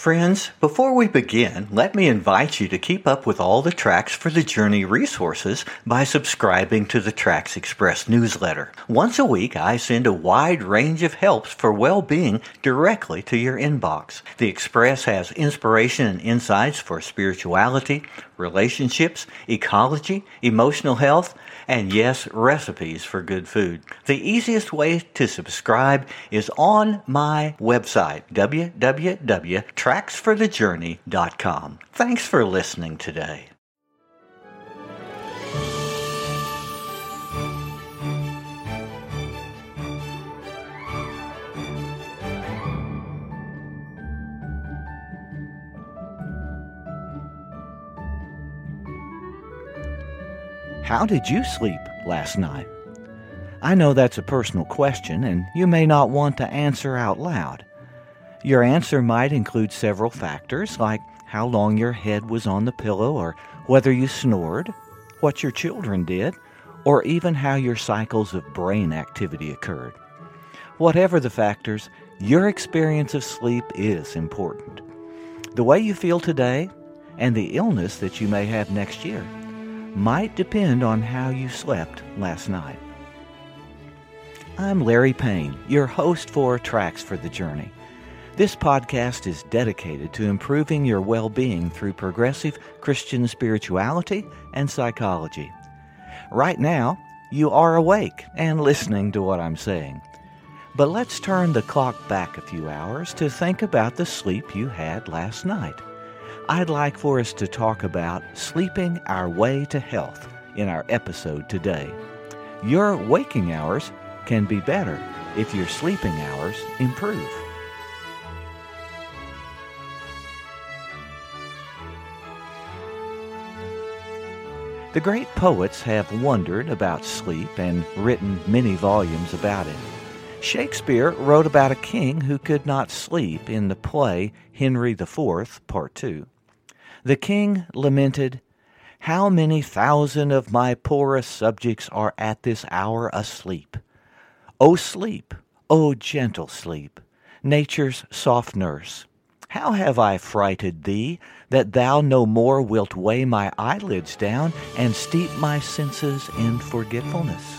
Friends, before we begin, let me invite you to keep up with all the Tracks for the Journey resources by subscribing to the Tracks Express newsletter. Once a week, I send a wide range of helps for well-being directly to your inbox. The Express has inspiration and insights for spirituality, relationships, ecology, emotional health, and yes, recipes for good food. The easiest way to subscribe is on my website, www.tracksforthejourney.com. Thanks for listening today. How did you sleep last night? I know that's a personal question, and you may not want to answer out loud. Your answer might include several factors, like how long your head was on the pillow, or whether you snored, what your children did, or even how your cycles of brain activity occurred. Whatever the factors, your experience of sleep is important. The way you feel today and the illness that you may have next year might depend on how you slept last night. I'm Larry Payne, your host for Tracks for the Journey. This podcast is dedicated to improving your well being through progressive Christian spirituality and psychology. Right now, you are awake and listening to what I'm saying. But let's turn the clock back a few hours to think about the sleep you had last night. I'd like for us to talk about sleeping our way to health in our episode today. Your waking hours can be better if your sleeping hours improve. The great poets have wondered about sleep and written many volumes about it. Shakespeare wrote about a king who could not sleep in the play Henry IV, Part 2. The king lamented, How many thousand of my poorest subjects are at this hour asleep? O sleep, O gentle sleep, nature's soft nurse, how have I frighted thee, that thou no more wilt weigh my eyelids down and steep my senses in forgetfulness?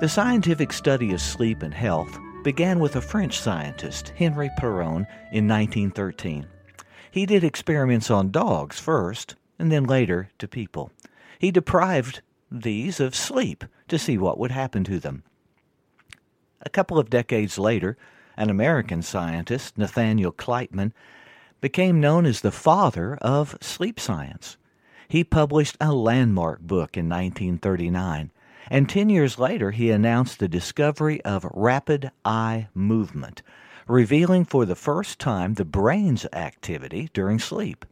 The scientific study of sleep and health began with a French scientist, Henri Piéron, in 1913. He did experiments on dogs first, and then later to people. He deprived these of sleep to see what would happen to them. A couple of decades later, an American scientist, Nathaniel Kleitman, became known as the father of sleep science. He published a landmark book in 1939 and 10 years later he announced the discovery of rapid eye movement, revealing for the first time the brain's activity during sleep.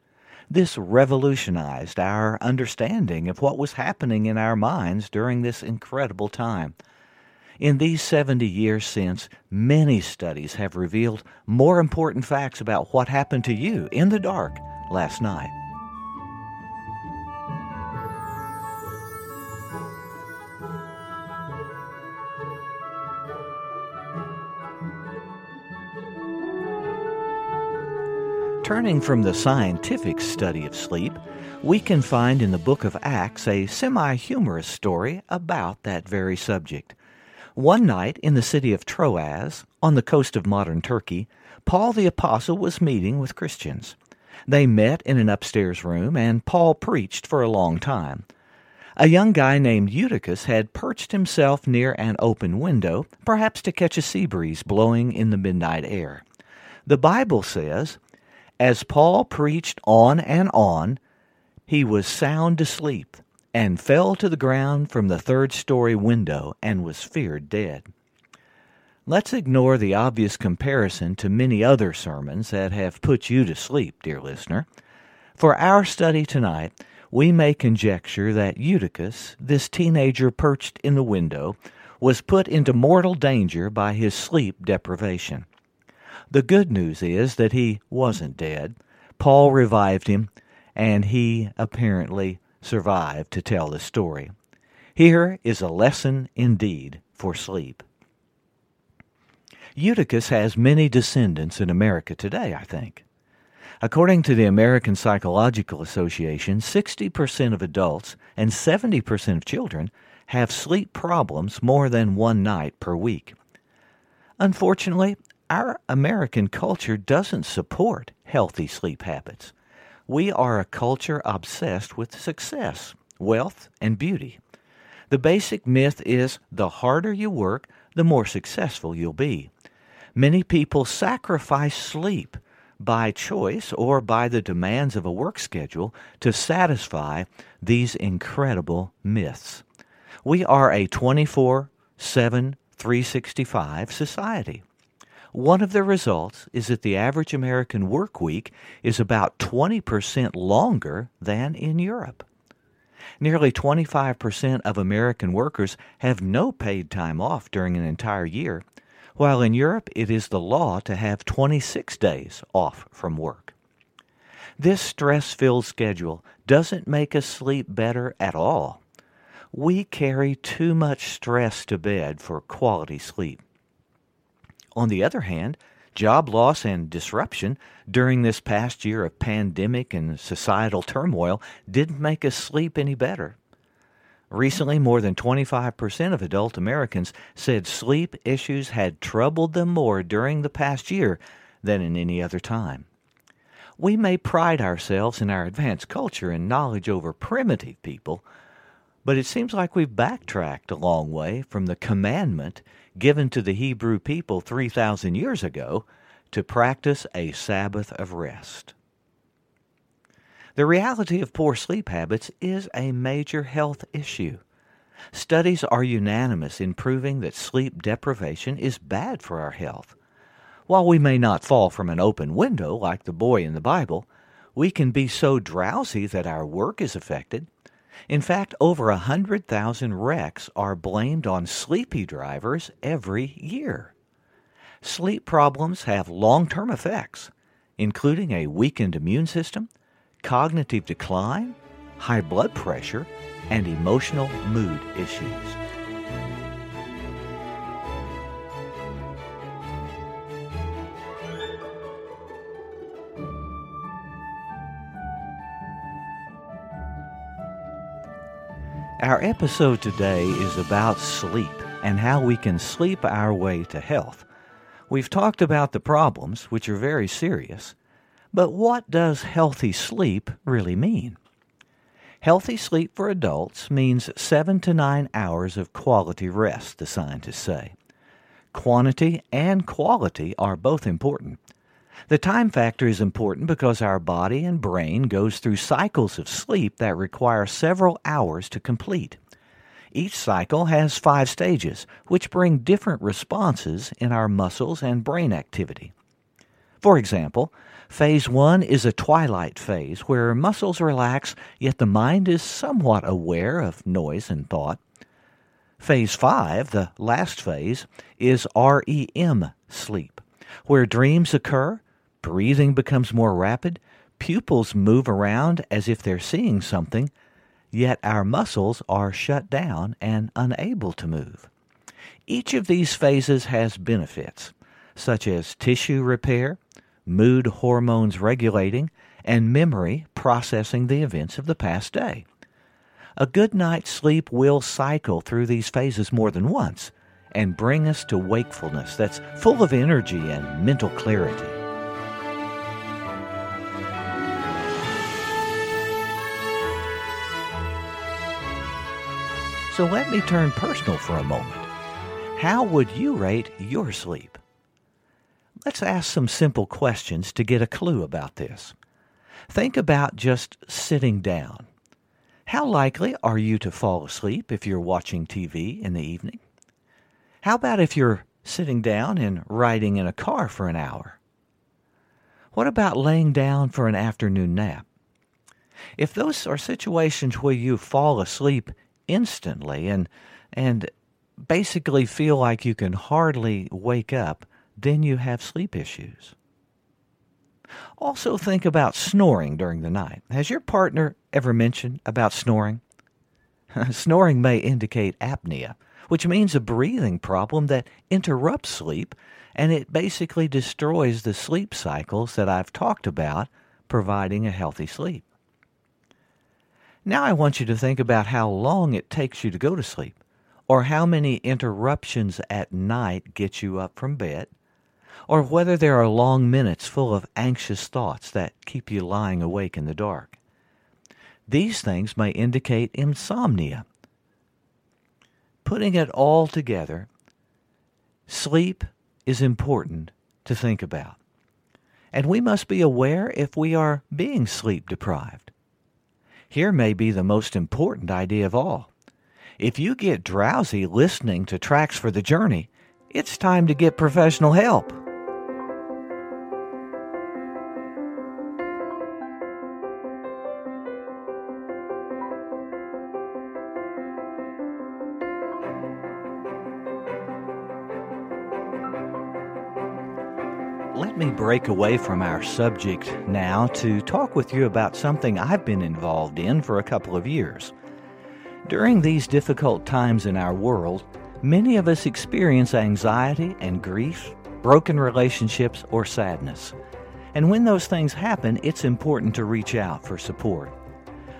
This revolutionized our understanding of what was happening in our minds during this incredible time. In these 70 years since, many studies have revealed more important facts about what happened to you in the dark last night. Turning from the scientific study of sleep, we can find in the book of Acts a semi humorous story about that very subject. One night in the city of Troas, on the coast of modern Turkey, Paul the Apostle was meeting with Christians. They met in an upstairs room, and Paul preached for a long time. A young guy named Eutychus had perched himself near an open window, perhaps to catch a sea breeze blowing in the midnight air. The Bible says as Paul preached on and on, he was sound asleep and fell to the ground from the third story window and was feared dead. Let's ignore the obvious comparison to many other sermons that have put you to sleep, dear listener. For our study tonight, we may conjecture that Eutychus, this teenager perched in the window, was put into mortal danger by his sleep deprivation. The good news is that he wasn't dead. Paul revived him, and he apparently survived to tell the story. Here is a lesson indeed for sleep. Eutychus has many descendants in America today, I think. According to the American Psychological Association, 60% of adults and 70% of children have sleep problems more than one night per week. Unfortunately, our American culture doesn't support healthy sleep habits. We are a culture obsessed with success, wealth, and beauty. The basic myth is the harder you work, the more successful you'll be. Many people sacrifice sleep by choice or by the demands of a work schedule to satisfy these incredible myths. We are a 24 7 365 society. One of the results is that the average American work week is about 20% longer than in Europe. Nearly 25% of American workers have no paid time off during an entire year, while in Europe it is the law to have 26 days off from work. This stress filled schedule doesn't make us sleep better at all. We carry too much stress to bed for quality sleep. On the other hand, job loss and disruption during this past year of pandemic and societal turmoil didn't make us sleep any better. Recently, more than 25% of adult Americans said sleep issues had troubled them more during the past year than in any other time. We may pride ourselves in our advanced culture and knowledge over primitive people, but it seems like we've backtracked a long way from the commandment given to the Hebrew people 3,000 years ago to practice a Sabbath of rest. The reality of poor sleep habits is a major health issue. Studies are unanimous in proving that sleep deprivation is bad for our health. While we may not fall from an open window like the boy in the Bible, we can be so drowsy that our work is affected in fact, over a 100,000 wrecks are blamed on sleepy drivers every year. Sleep problems have long term effects, including a weakened immune system, cognitive decline, high blood pressure, and emotional mood issues. Our episode today is about sleep and how we can sleep our way to health. We've talked about the problems, which are very serious, but what does healthy sleep really mean? Healthy sleep for adults means seven to nine hours of quality rest, the scientists say. Quantity and quality are both important. The time factor is important because our body and brain goes through cycles of sleep that require several hours to complete. Each cycle has five stages, which bring different responses in our muscles and brain activity. For example, phase one is a twilight phase where muscles relax, yet the mind is somewhat aware of noise and thought. Phase five, the last phase, is REM sleep, where dreams occur, Breathing becomes more rapid. Pupils move around as if they're seeing something, yet our muscles are shut down and unable to move. Each of these phases has benefits, such as tissue repair, mood hormones regulating, and memory processing the events of the past day. A good night's sleep will cycle through these phases more than once and bring us to wakefulness that's full of energy and mental clarity. So let me turn personal for a moment. How would you rate your sleep? Let's ask some simple questions to get a clue about this. Think about just sitting down. How likely are you to fall asleep if you're watching TV in the evening? How about if you're sitting down and riding in a car for an hour? What about laying down for an afternoon nap? If those are situations where you fall asleep instantly and and basically feel like you can hardly wake up, then you have sleep issues. Also think about snoring during the night. Has your partner ever mentioned about snoring? Snoring may indicate apnea, which means a breathing problem that interrupts sleep and it basically destroys the sleep cycles that I've talked about providing a healthy sleep. Now I want you to think about how long it takes you to go to sleep, or how many interruptions at night get you up from bed, or whether there are long minutes full of anxious thoughts that keep you lying awake in the dark. These things may indicate insomnia. Putting it all together, sleep is important to think about. And we must be aware if we are being sleep deprived. Here may be the most important idea of all. If you get drowsy listening to tracks for the journey, it's time to get professional help. Break away from our subject now to talk with you about something I've been involved in for a couple of years. During these difficult times in our world, many of us experience anxiety and grief, broken relationships, or sadness. And when those things happen, it's important to reach out for support.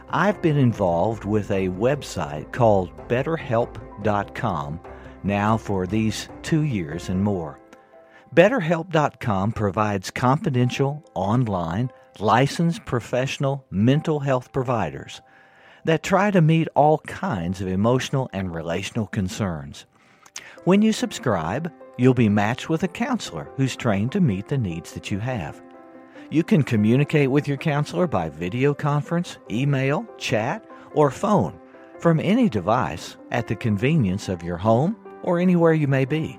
I've been involved with a website called BetterHelp.com now for these two years and more. BetterHelp.com provides confidential, online, licensed professional mental health providers that try to meet all kinds of emotional and relational concerns. When you subscribe, you'll be matched with a counselor who's trained to meet the needs that you have. You can communicate with your counselor by video conference, email, chat, or phone from any device at the convenience of your home or anywhere you may be.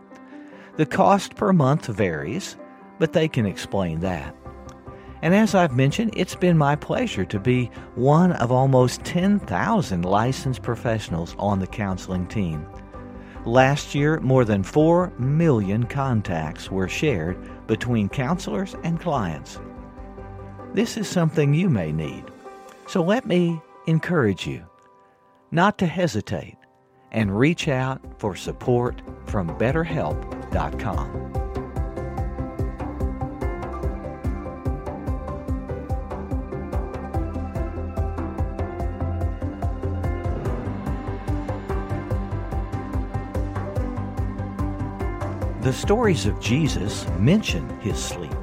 The cost per month varies, but they can explain that. And as I've mentioned, it's been my pleasure to be one of almost 10,000 licensed professionals on the counseling team. Last year, more than 4 million contacts were shared between counselors and clients. This is something you may need. So let me encourage you not to hesitate and reach out for support from The stories of Jesus mention his sleep.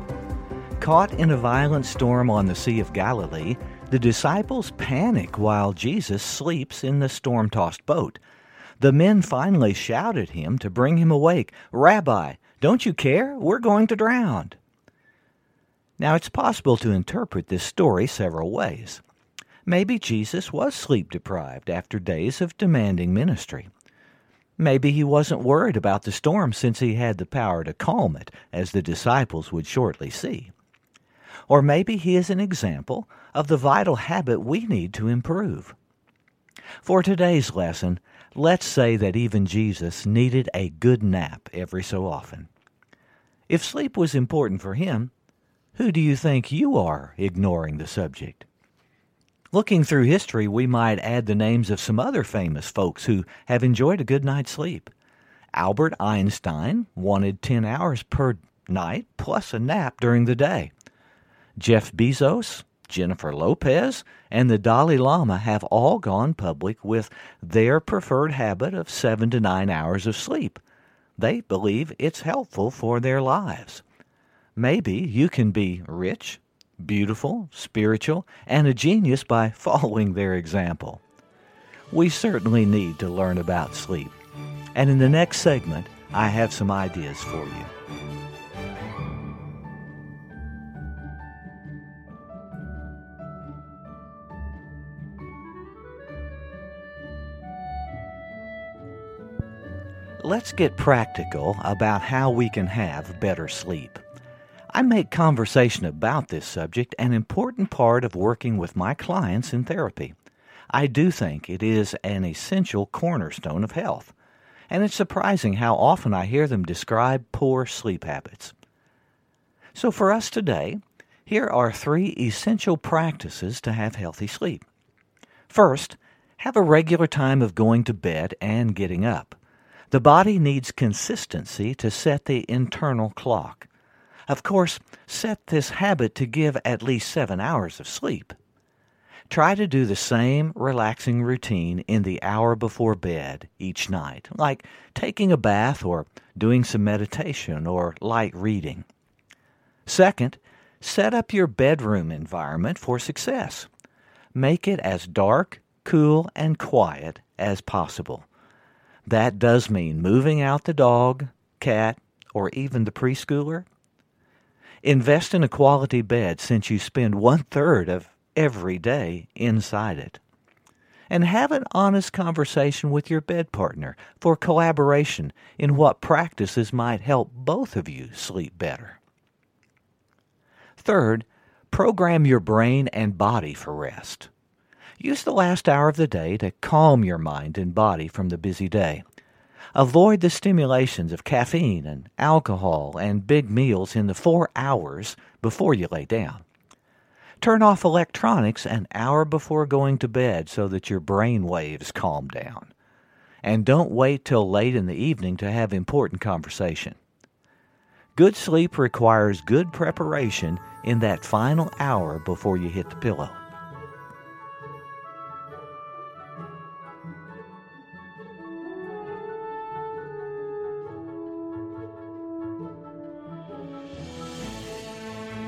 Caught in a violent storm on the Sea of Galilee, the disciples panic while Jesus sleeps in the storm tossed boat. The men finally shouted him to bring him awake. Rabbi, don't you care? We're going to drown. Now, it's possible to interpret this story several ways. Maybe Jesus was sleep deprived after days of demanding ministry. Maybe he wasn't worried about the storm since he had the power to calm it, as the disciples would shortly see. Or maybe he is an example of the vital habit we need to improve. For today's lesson, let's say that even Jesus needed a good nap every so often. If sleep was important for him, who do you think you are ignoring the subject? Looking through history, we might add the names of some other famous folks who have enjoyed a good night's sleep. Albert Einstein wanted 10 hours per night plus a nap during the day. Jeff Bezos, Jennifer Lopez, and the Dalai Lama have all gone public with their preferred habit of seven to nine hours of sleep. They believe it's helpful for their lives. Maybe you can be rich, beautiful, spiritual, and a genius by following their example. We certainly need to learn about sleep. And in the next segment, I have some ideas for you. Let's get practical about how we can have better sleep. I make conversation about this subject an important part of working with my clients in therapy. I do think it is an essential cornerstone of health, and it's surprising how often I hear them describe poor sleep habits. So, for us today, here are three essential practices to have healthy sleep. First, Have a regular time of going to bed and getting up. The body needs consistency to set the internal clock. Of course, set this habit to give at least seven hours of sleep. Try to do the same relaxing routine in the hour before bed each night, like taking a bath or doing some meditation or light reading. Second, set up your bedroom environment for success. Make it as dark, cool, and quiet as possible. That does mean moving out the dog, cat, or even the preschooler. Invest in a quality bed since you spend one third of every day inside it. And have an honest conversation with your bed partner for collaboration in what practices might help both of you sleep better. Third, program your brain and body for rest. Use the last hour of the day to calm your mind and body from the busy day. Avoid the stimulations of caffeine and alcohol and big meals in the four hours before you lay down. Turn off electronics an hour before going to bed so that your brain waves calm down. And don't wait till late in the evening to have important conversation. Good sleep requires good preparation in that final hour before you hit the pillow.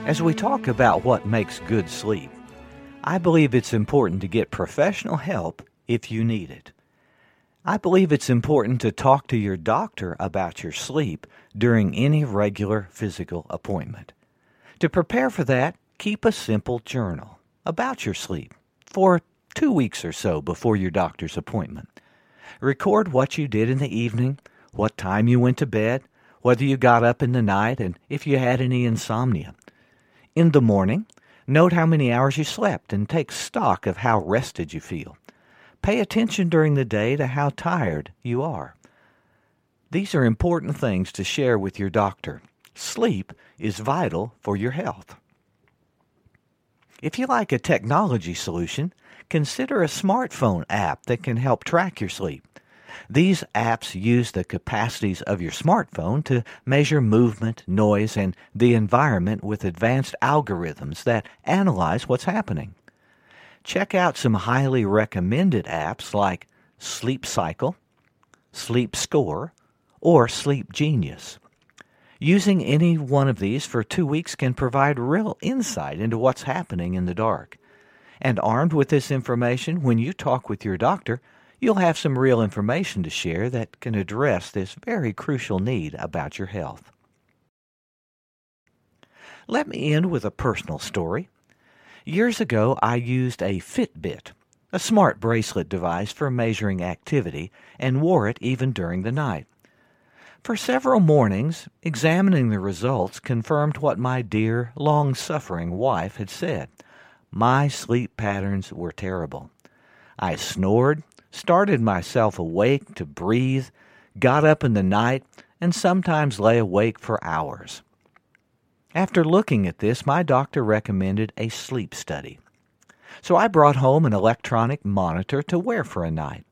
As we talk about what makes good sleep, I believe it's important to get professional help if you need it. I believe it's important to talk to your doctor about your sleep during any regular physical appointment. To prepare for that, keep a simple journal about your sleep for two weeks or so before your doctor's appointment. Record what you did in the evening, what time you went to bed, whether you got up in the night, and if you had any insomnia. In the morning, note how many hours you slept and take stock of how rested you feel. Pay attention during the day to how tired you are. These are important things to share with your doctor. Sleep is vital for your health. If you like a technology solution, consider a smartphone app that can help track your sleep. These apps use the capacities of your smartphone to measure movement, noise, and the environment with advanced algorithms that analyze what's happening. Check out some highly recommended apps like Sleep Cycle, Sleep Score, or Sleep Genius. Using any one of these for two weeks can provide real insight into what's happening in the dark. And armed with this information, when you talk with your doctor, you'll have some real information to share that can address this very crucial need about your health. Let me end with a personal story. Years ago, I used a Fitbit, a smart bracelet device for measuring activity, and wore it even during the night. For several mornings, examining the results confirmed what my dear, long suffering wife had said. My sleep patterns were terrible. I snored, started myself awake to breathe, got up in the night, and sometimes lay awake for hours. After looking at this, my doctor recommended a sleep study. So I brought home an electronic monitor to wear for a night.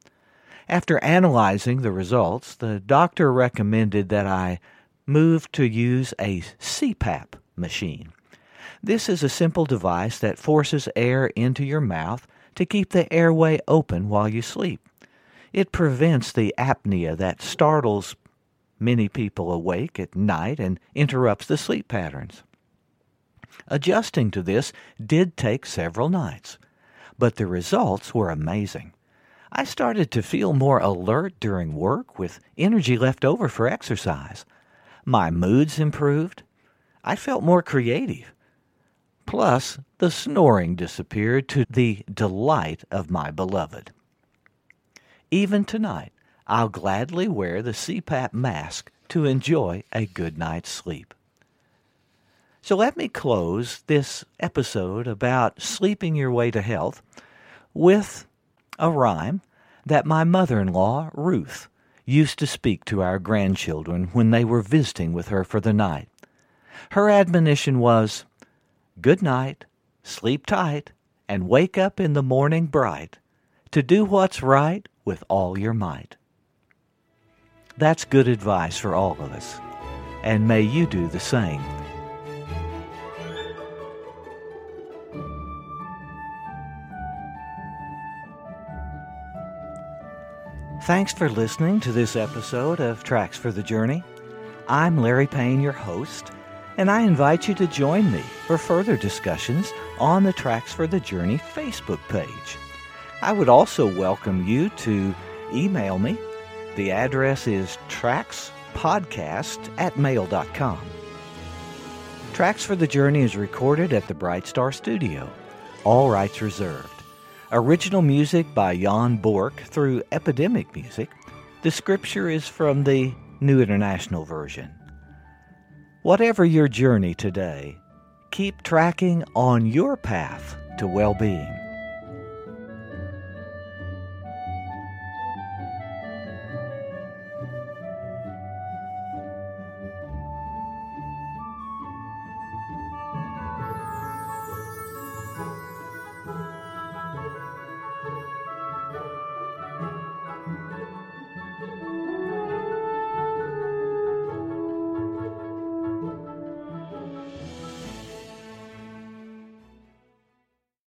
After analyzing the results, the doctor recommended that I move to use a CPAP machine. This is a simple device that forces air into your mouth to keep the airway open while you sleep. It prevents the apnea that startles many people awake at night and interrupts the sleep patterns. Adjusting to this did take several nights, but the results were amazing. I started to feel more alert during work with energy left over for exercise. My moods improved. I felt more creative. Plus, the snoring disappeared to the delight of my beloved. Even tonight, I'll gladly wear the CPAP mask to enjoy a good night's sleep. So let me close this episode about sleeping your way to health with a rhyme that my mother in law, Ruth, used to speak to our grandchildren when they were visiting with her for the night. Her admonition was, Good night, sleep tight, and wake up in the morning bright to do what's right with all your might. That's good advice for all of us, and may you do the same. Thanks for listening to this episode of Tracks for the Journey. I'm Larry Payne, your host, and I invite you to join me for further discussions on the Tracks for the Journey Facebook page. I would also welcome you to email me. The address is trackspodcast at mail.com. Tracks for the Journey is recorded at the Bright Star Studio. All rights reserved. Original music by Jan Bork through Epidemic Music. The scripture is from the New International Version. Whatever your journey today, keep tracking on your path to well being.